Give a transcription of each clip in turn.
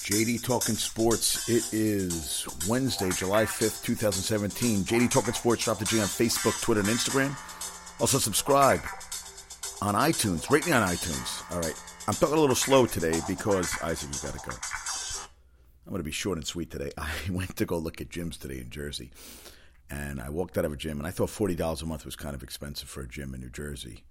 JD Talking Sports. It is Wednesday, July 5th, 2017. JD Talking Sports. Drop the G on Facebook, Twitter, and Instagram. Also, subscribe on iTunes. Rate me on iTunes. All right. I'm talking a little slow today because, Isaac, you got to go. I'm going to be short and sweet today. I went to go look at gyms today in Jersey. And I walked out of a gym, and I thought $40 a month was kind of expensive for a gym in New Jersey.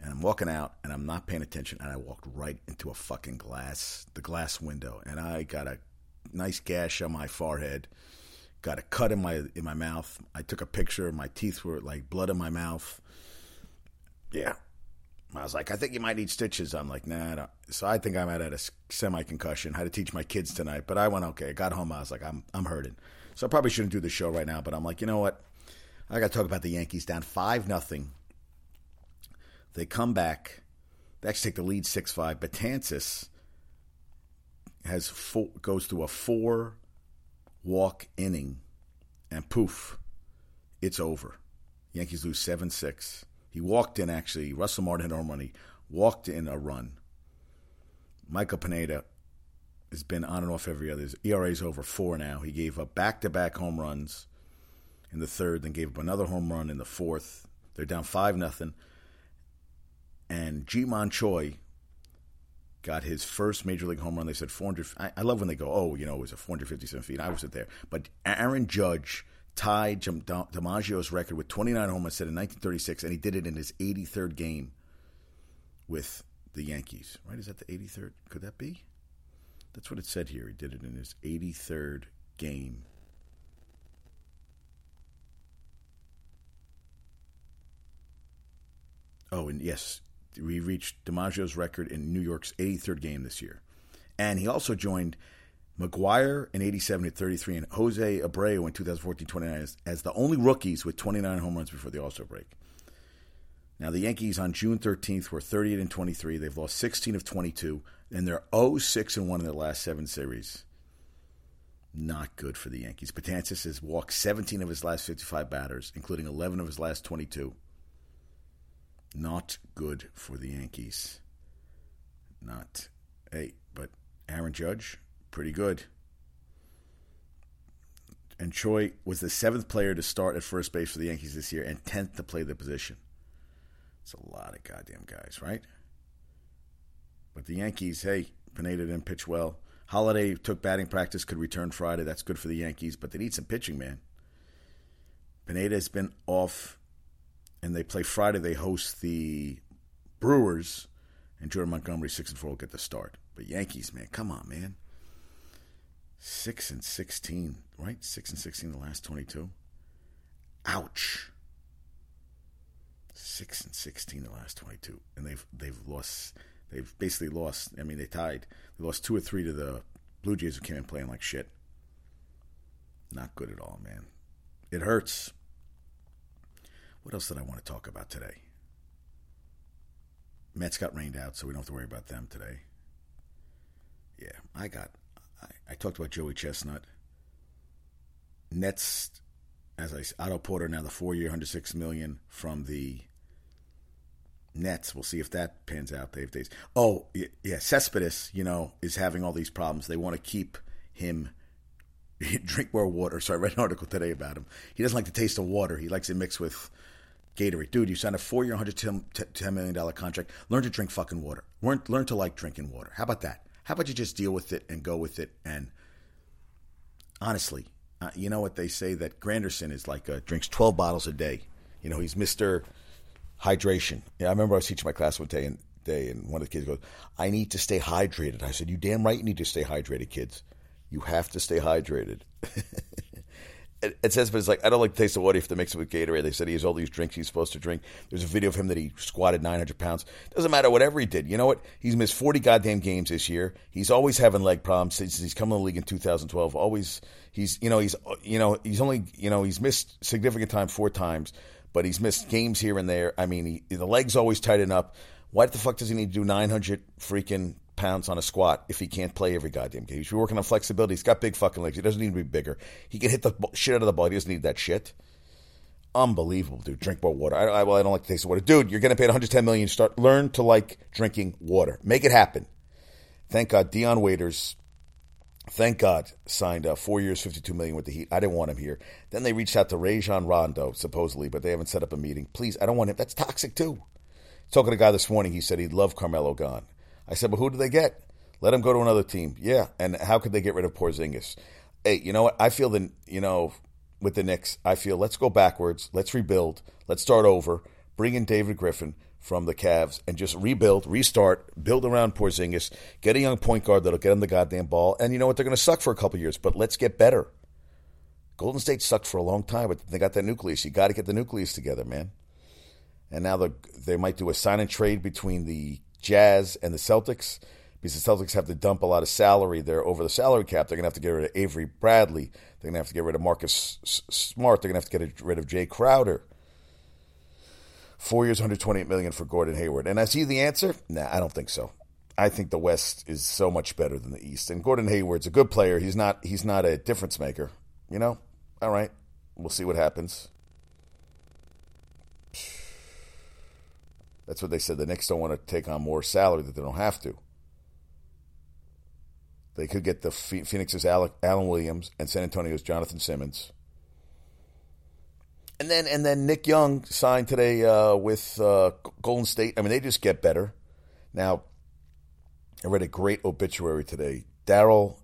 And I'm walking out and I'm not paying attention and I walked right into a fucking glass, the glass window, and I got a nice gash on my forehead, got a cut in my in my mouth. I took a picture, my teeth were like blood in my mouth. Yeah. I was like, I think you might need stitches. I'm like, nah. So I think I might have a semi concussion. Had to teach my kids tonight, but I went okay. I got home. I was like, I'm I'm hurting. So I probably shouldn't do the show right now. But I'm like, you know what? I got to talk about the Yankees down five nothing they come back. They actually take the lead 6 5. Betances has four, goes through a four walk inning, and poof, it's over. Yankees lose 7 6. He walked in, actually. Russell Martin had home run. He walked in a run. Michael Pineda has been on and off every other. His ERA is over four now. He gave up back to back home runs in the third, then gave up another home run in the fourth. They're down 5 nothing and Ji-Man Choi got his first major league home run. They said 400. I, I love when they go, oh, you know, it was a 457 feet. I wasn't there, but Aaron Judge tied Jim DiMaggio's record with 29 home runs set in 1936, and he did it in his 83rd game with the Yankees. Right? Is that the 83rd? Could that be? That's what it said here. He did it in his 83rd game. Oh, and yes, we reached DiMaggio's record in New York's 83rd game this year. And he also joined McGwire in 87 at 33 and Jose Abreu in 2014 29 as, as the only rookies with 29 home runs before the All Star break. Now, the Yankees on June 13th were 38 and 23. They've lost 16 of 22, and they're 0 6 and 1 in their last seven series. Not good for the Yankees. Betances has walked 17 of his last 55 batters, including 11 of his last 22. Not good for the Yankees. Not. Hey, but Aaron Judge, pretty good. And Choi was the seventh player to start at first base for the Yankees this year and 10th to play the position. It's a lot of goddamn guys, right? But the Yankees, hey, Pineda didn't pitch well. Holliday took batting practice, could return Friday. That's good for the Yankees, but they need some pitching, man. Pineda has been off and they play Friday. They host the Brewers, and Jordan Montgomery six and four will get the start. But Yankees, man, come on, man. Six and sixteen, right? Six and sixteen the last twenty-two. Ouch. Six and sixteen the last twenty-two, and they've they've lost. They've basically lost. I mean, they tied. They lost two or three to the Blue Jays, who came in playing like shit. Not good at all, man. It hurts. What else did I want to talk about today? Mets got rained out, so we don't have to worry about them today. Yeah, I got. I, I talked about Joey Chestnut. Nets, as I Otto Porter now the four-year, hundred six million from the Nets. We'll see if that pans out. Dave days. Oh yeah, Cespedes, you know, is having all these problems. They want to keep him drink more water. So I read an article today about him. He doesn't like the taste of water. He likes it mixed with Gatorade. Dude, you signed a four year, $110 million contract. Learn to drink fucking water. Learn, learn to like drinking water. How about that? How about you just deal with it and go with it? And honestly, uh, you know what they say that Granderson is like, uh, drinks 12 bottles a day. You know, he's Mr. Hydration. Yeah, I remember I was teaching my class one day and, day, and one of the kids goes, I need to stay hydrated. I said, You damn right you need to stay hydrated, kids. You have to stay hydrated. it says, but it's like I don't like the taste of water. if they mix it with Gatorade. They said he has all these drinks he's supposed to drink. There's a video of him that he squatted 900 pounds. Doesn't matter whatever he did. You know what? He's missed 40 goddamn games this year. He's always having leg problems since he's come in the league in 2012. Always, he's you know he's you know he's only you know he's missed significant time four times, but he's missed games here and there. I mean, he, the legs always tighten up. Why the fuck does he need to do 900 freaking pounds on a squat if he can't play every goddamn game. He's working on flexibility. He's got big fucking legs. He doesn't need to be bigger. He can hit the shit out of the ball. He doesn't need that shit. Unbelievable, dude. Drink more water. I, I, well, I don't like the taste of water. Dude, you're getting paid 110 million. Start learn to like drinking water. Make it happen. Thank God, Dion Waiters thank God, signed uh, four years, fifty-two million with the Heat. I didn't want him here. Then they reached out to Rajon Rondo, supposedly, but they haven't set up a meeting. Please, I don't want him. That's toxic too. Talking to a guy this morning, he said he'd love Carmelo gone. I said, but who do they get? Let him go to another team. Yeah, and how could they get rid of Porzingis? Hey, you know what? I feel the, you know with the Knicks, I feel let's go backwards, let's rebuild, let's start over, bring in David Griffin from the Cavs, and just rebuild, restart, build around Porzingis, get a young point guard that'll get him the goddamn ball. And you know what? They're going to suck for a couple years, but let's get better. Golden State sucked for a long time, but they got that nucleus. You got to get the nucleus together, man. And now the, they might do a sign and trade between the Jazz and the Celtics because the Celtics have to dump a lot of salary there over the salary cap. They're going to have to get rid of Avery Bradley. They're going to have to get rid of Marcus Smart. They're going to have to get rid of Jae Crowder. Four years, 128 million for Gordon Hayward. And I see the answer? Nah, I don't think so. I think the West is so much better than the East. And Gordon Hayward's a good player. He's not he's not a difference maker. You know? All right. We'll see what happens. That's what they said. The Knicks don't want to take on more salary that they don't have to. They could get the Phoenix's Alan Williams and San Antonio's Jonathan Simmons. And then and then Nick Young signed today uh, with uh, Golden State. I mean, they just get better. Now, I read a great obituary today. Darrall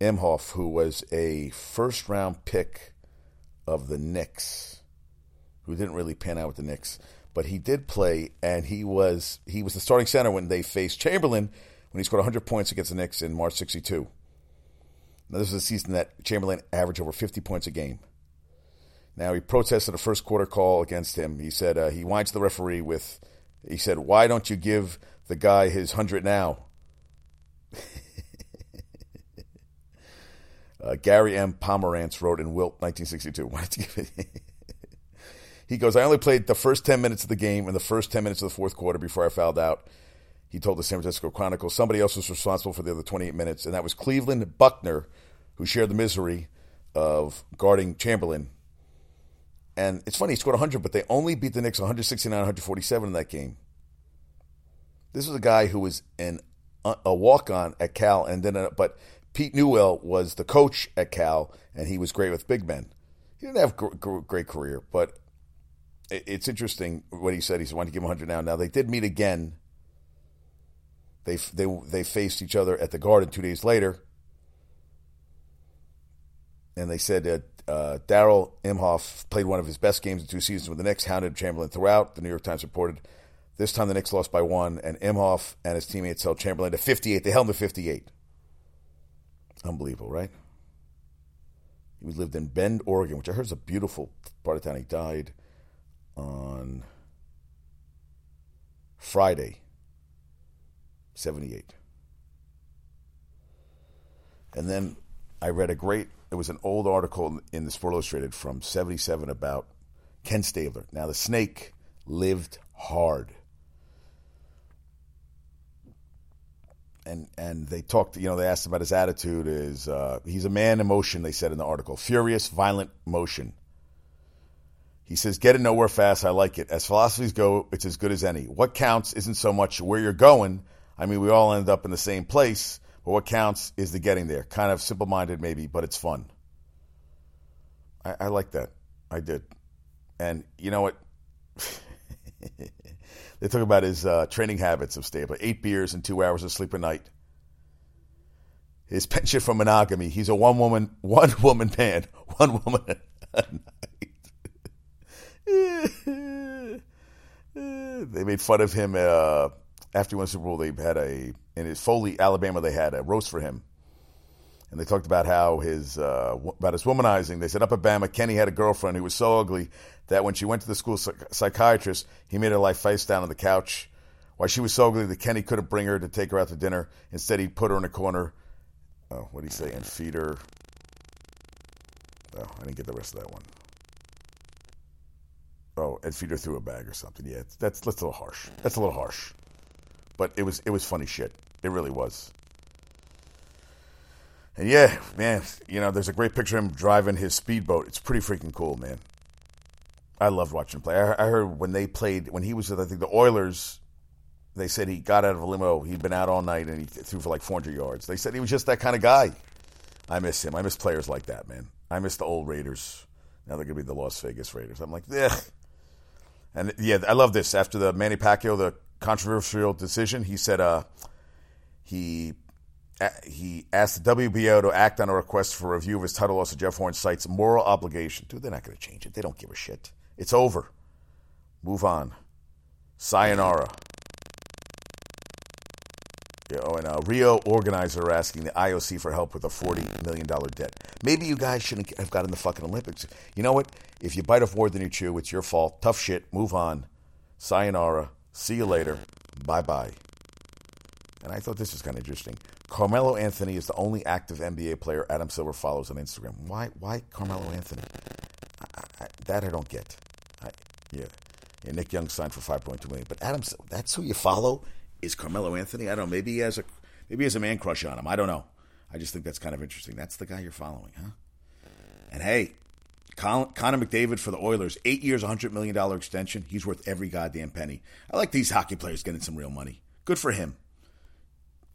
Imhoff, who was a first round pick of the Knicks, who didn't really pan out with the Knicks, but he did play, and he was he was the starting center when they faced Chamberlain when he scored 100 points against the Knicks in March 62. Now, this was a season that Chamberlain averaged over 50 points a game. Now, he protested a first quarter call against him. He said, uh, he to the referee with, he said, why don't you give the guy his 100 now? uh, Gary M. Pomerantz wrote in Wilt 1962. he goes, I only played the first 10 minutes of the game and the first 10 minutes of the fourth quarter before I fouled out. He told the San Francisco Chronicle somebody else was responsible for the other 28 minutes, and that was Cleveland Buckner, who shared the misery of guarding Chamberlain. And it's funny, he scored 100, but they only beat the Knicks 169 147 in that game. This was a guy who was an, a walk on at Cal, and then a, but Pete Newell was the coach at Cal, and he was great with big men. He didn't have a great career, but it's interesting what he said. He wanted to give him 100 now. Now, they did meet again they they they faced each other at the Garden two days later, and they said that uh, Darrall Imhoff played one of his best games in two seasons with the Knicks, hounded Chamberlain throughout. The New York Times reported this time the Knicks lost by one, and Imhoff and his teammates held Chamberlain to 58. They held him to 58. Unbelievable, right? He lived in Bend, Oregon, which I heard is a beautiful part of town. He died on Friday. 78. And then I read a great, it was an old article in the Sport Illustrated from 77 about Ken Stabler. Now, the snake lived hard. And, and they talked, you know, they asked about his attitude. Is uh, he's a man in motion? They said in the article, furious, violent motion. He says, "Get it nowhere fast. I like it. As philosophies go, it's as good as any. What counts isn't so much where you're going, I mean, we all end up in the same place, but what counts is the getting there. Kind of simple minded, maybe, but it's fun. I, I like that. I did. And you know what? they talk about his uh, training habits of Stabler eight beers and two hours of sleep a night. His penchant for monogamy. He's a one woman, one woman man, one woman. they made fun of him. Uh, after he won the Super Bowl, they had a in his Foley, Alabama. They had a roast for him, and they talked about how his uh, about his womanizing. They said up at Bama, Kenny had a girlfriend who was so ugly that when she went to the school psychiatrist, he made her lie face down on the couch. Why she was so ugly that Kenny couldn't bring her to take her out to dinner. Instead, he put her in a corner. Oh, what did he say? And feed her. Oh, I didn't get the rest of that one. Oh, and feed her through a bag or something. Yeah, that's that's a little harsh. That's a little harsh. But it was it was funny shit. It really was. And yeah, man, you know, there's a great picture of him driving his speedboat. It's pretty freaking cool, man. I loved watching him play. I, I heard when they played when he was with I think the Oilers, they said he got out of a limo. He'd been out all night and he threw for like 400 yards. They said he was just that kind of guy. I miss him. I miss players like that, man. I miss the old Raiders. Now they're going to be the Las Vegas Raiders. I'm like, yeah. And yeah, I love this. After the Manny Pacquiao, the controversial decision, he said uh, he he asked the WBO to act on a request for review of his title loss to Jeff Horn cites moral obligation. Dude, they're not going to change it. They don't give a shit. It's over. Move on. Sayonara. Yeah, oh, and a uh, Rio organizer asking the IOC for help with a $40 million debt. Maybe you guys shouldn't have gotten the fucking Olympics. You know what? If you bite off more than you chew, it's your fault. Tough shit. Move on. Sayonara. See you later. Bye bye. And I thought this was kind of interesting. Carmelo Anthony is the only active NBA player Adam Silver follows on Instagram. Why? Why Carmelo Anthony? I, I, that I don't get. I, yeah. yeah, Nick Young signed for five point two million, but Adam, that's who you follow is Carmelo Anthony. I don't know. Maybe he has a maybe he has a man crush on him. I don't know. I just think that's kind of interesting. That's the guy you're following, huh? And hey, Con- Connor McDavid for the Oilers, eight years, $100 million extension. He's worth every goddamn penny. I like these hockey players getting some real money. Good for him.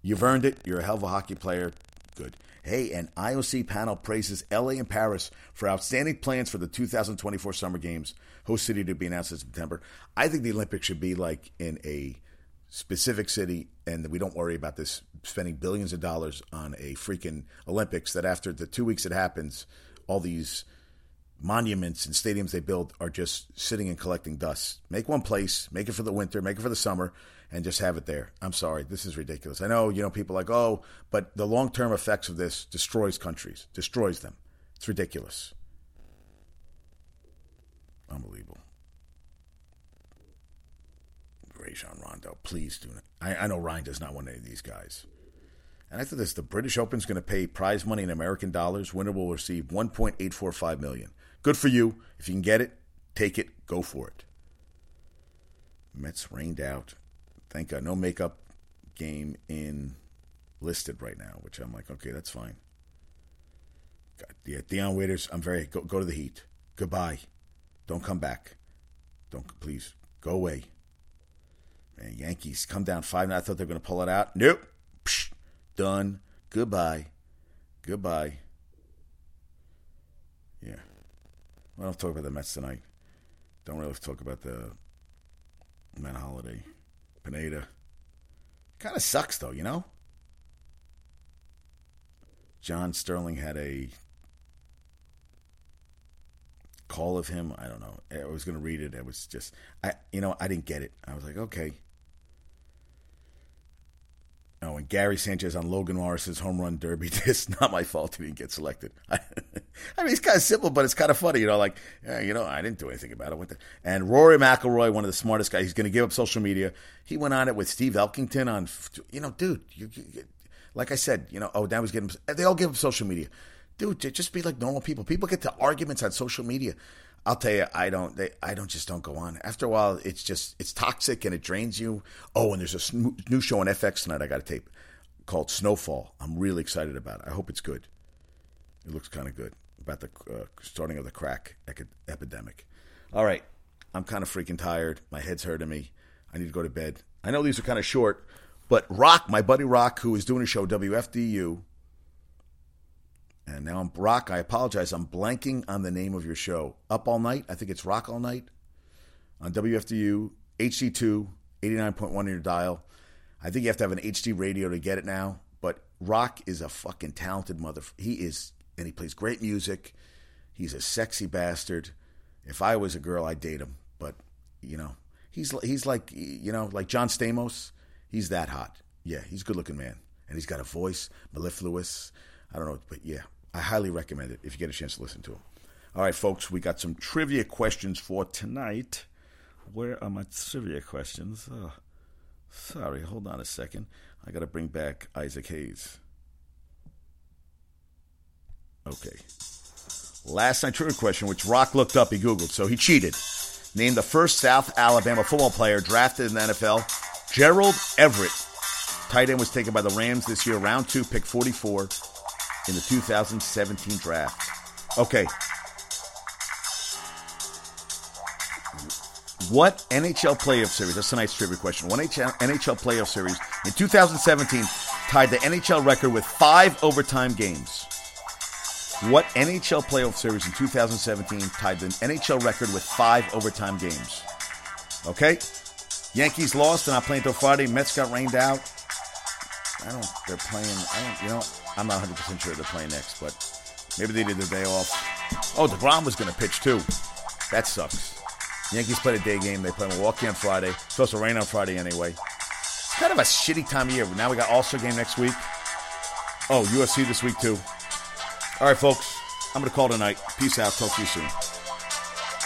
You've earned it. You're a hell of a hockey player. Good. Hey, an IOC panel praises LA and Paris for outstanding plans for the 2024 Summer Games, host city to be announced in September. I think the Olympics should be like in a specific city, and we don't worry about this spending billions of dollars on a freaking Olympics. That after the two weeks it happens, all these monuments and stadiums they build are just sitting and collecting dust. Make one place, make it for the winter, make it for the summer, and just have it there. I'm sorry, this is ridiculous. I know you know people like oh, but the long term effects of this destroys countries, destroys them. It's ridiculous. Unbelievable. Rajon Rondo. Please do not. I, I know Ryan does not want any of these guys. And thought this: the British Open is going to pay prize money in American dollars. Winner will receive 1.845 million. Good for you. If you can get it, take it. Go for it. Mets rained out. Thank God, no makeup game in listed right now. Which I'm like, okay, that's fine. God, yeah, Dion Waiters. I'm very go, go to the Heat. Goodbye. Don't come back. Don't please go away. Man, Yankees come down five. I thought they were going to pull it out. Nope. Psh, done. Goodbye. Goodbye. Yeah. Well, I'll talk about the Mets tonight. Don't really talk about the Matt Holliday, Pineda. Kind of sucks though, you know. John Sterling had a call of him. I don't know. I was going to read it. It was just, I, you know, I didn't get it. I was like, okay. Oh, and Gary Sanchez on Logan Morrison's home run derby. It's not my fault he didn't get selected. I, I mean, it's kind of simple, but it's kind of funny. You know, like, yeah, you know, I didn't do anything about it. And Rory McIlroy, one of the smartest guys, he's going to give up social media. He went on it with Steve Elkington on, you know, dude, you, you, like I said, you know, oh, now he's getting, they all give up social media dude, just be like normal people. People get to arguments on social media. I'll tell you, I don't. They, I don't just don't go on. After a while, it's just it's toxic and it drains you. Oh, and there's a new show on FX tonight. I got a tape called Snowfall. I'm really excited about it. I hope it's good. It looks kind of good about the uh, starting of the crack epidemic. All right, I'm kind of freaking tired. My head's hurting me. I need to go to bed. I know these are kind of short, but Rock, my buddy Rock, who is doing a show WFDU and now I'm Brock. I apologize. I'm blanking on the name of your show. Up All Night. I think it's Rock All Night on WFDU, HD2, 89.1 on your dial. I think you have to have an HD radio to get it now. But Rock is a fucking talented mother. He is, and he plays great music. He's a sexy bastard. If I was a girl, I'd date him. But you know, he's he's like you know like John Stamos. He's that hot. Yeah, he's a good looking man, and he's got a voice mellifluous. I don't know, but yeah, I highly recommend it if you get a chance to listen to him. All right, folks, we got some trivia questions for tonight. Where are my trivia questions? Oh, sorry, hold on a second. I got to bring back Isaac Hayes. Okay. Last night trivia question, which Rock looked up, he Googled, so he cheated. Named the first South Alabama football player drafted in the NFL, Gerald Everett. Tight end was taken by the Rams this year, round two, pick 44 in the 2017 draft. Okay. What NHL playoff series? That's tonight's trivia question. One NHL, playoff series in 2017 tied the NHL record with five overtime games. What NHL playoff series in 2017 tied the NHL record with five overtime games? Okay? Yankees lost. and I playing until Friday. Mets got rained out. I don't. They're playing. I don't. You know. I'm not 100 percent sure they're playing next, but maybe they did the day off. Oh, Degrom was going to pitch too. That sucks. Yankees played a day game. They play Milwaukee on Friday. It's supposed to rain on Friday anyway. It's kind of a shitty time of year. Now we got All Star game next week. Oh, UFC this week too. All right, folks. I'm going to call tonight. Peace out. Talk to you soon.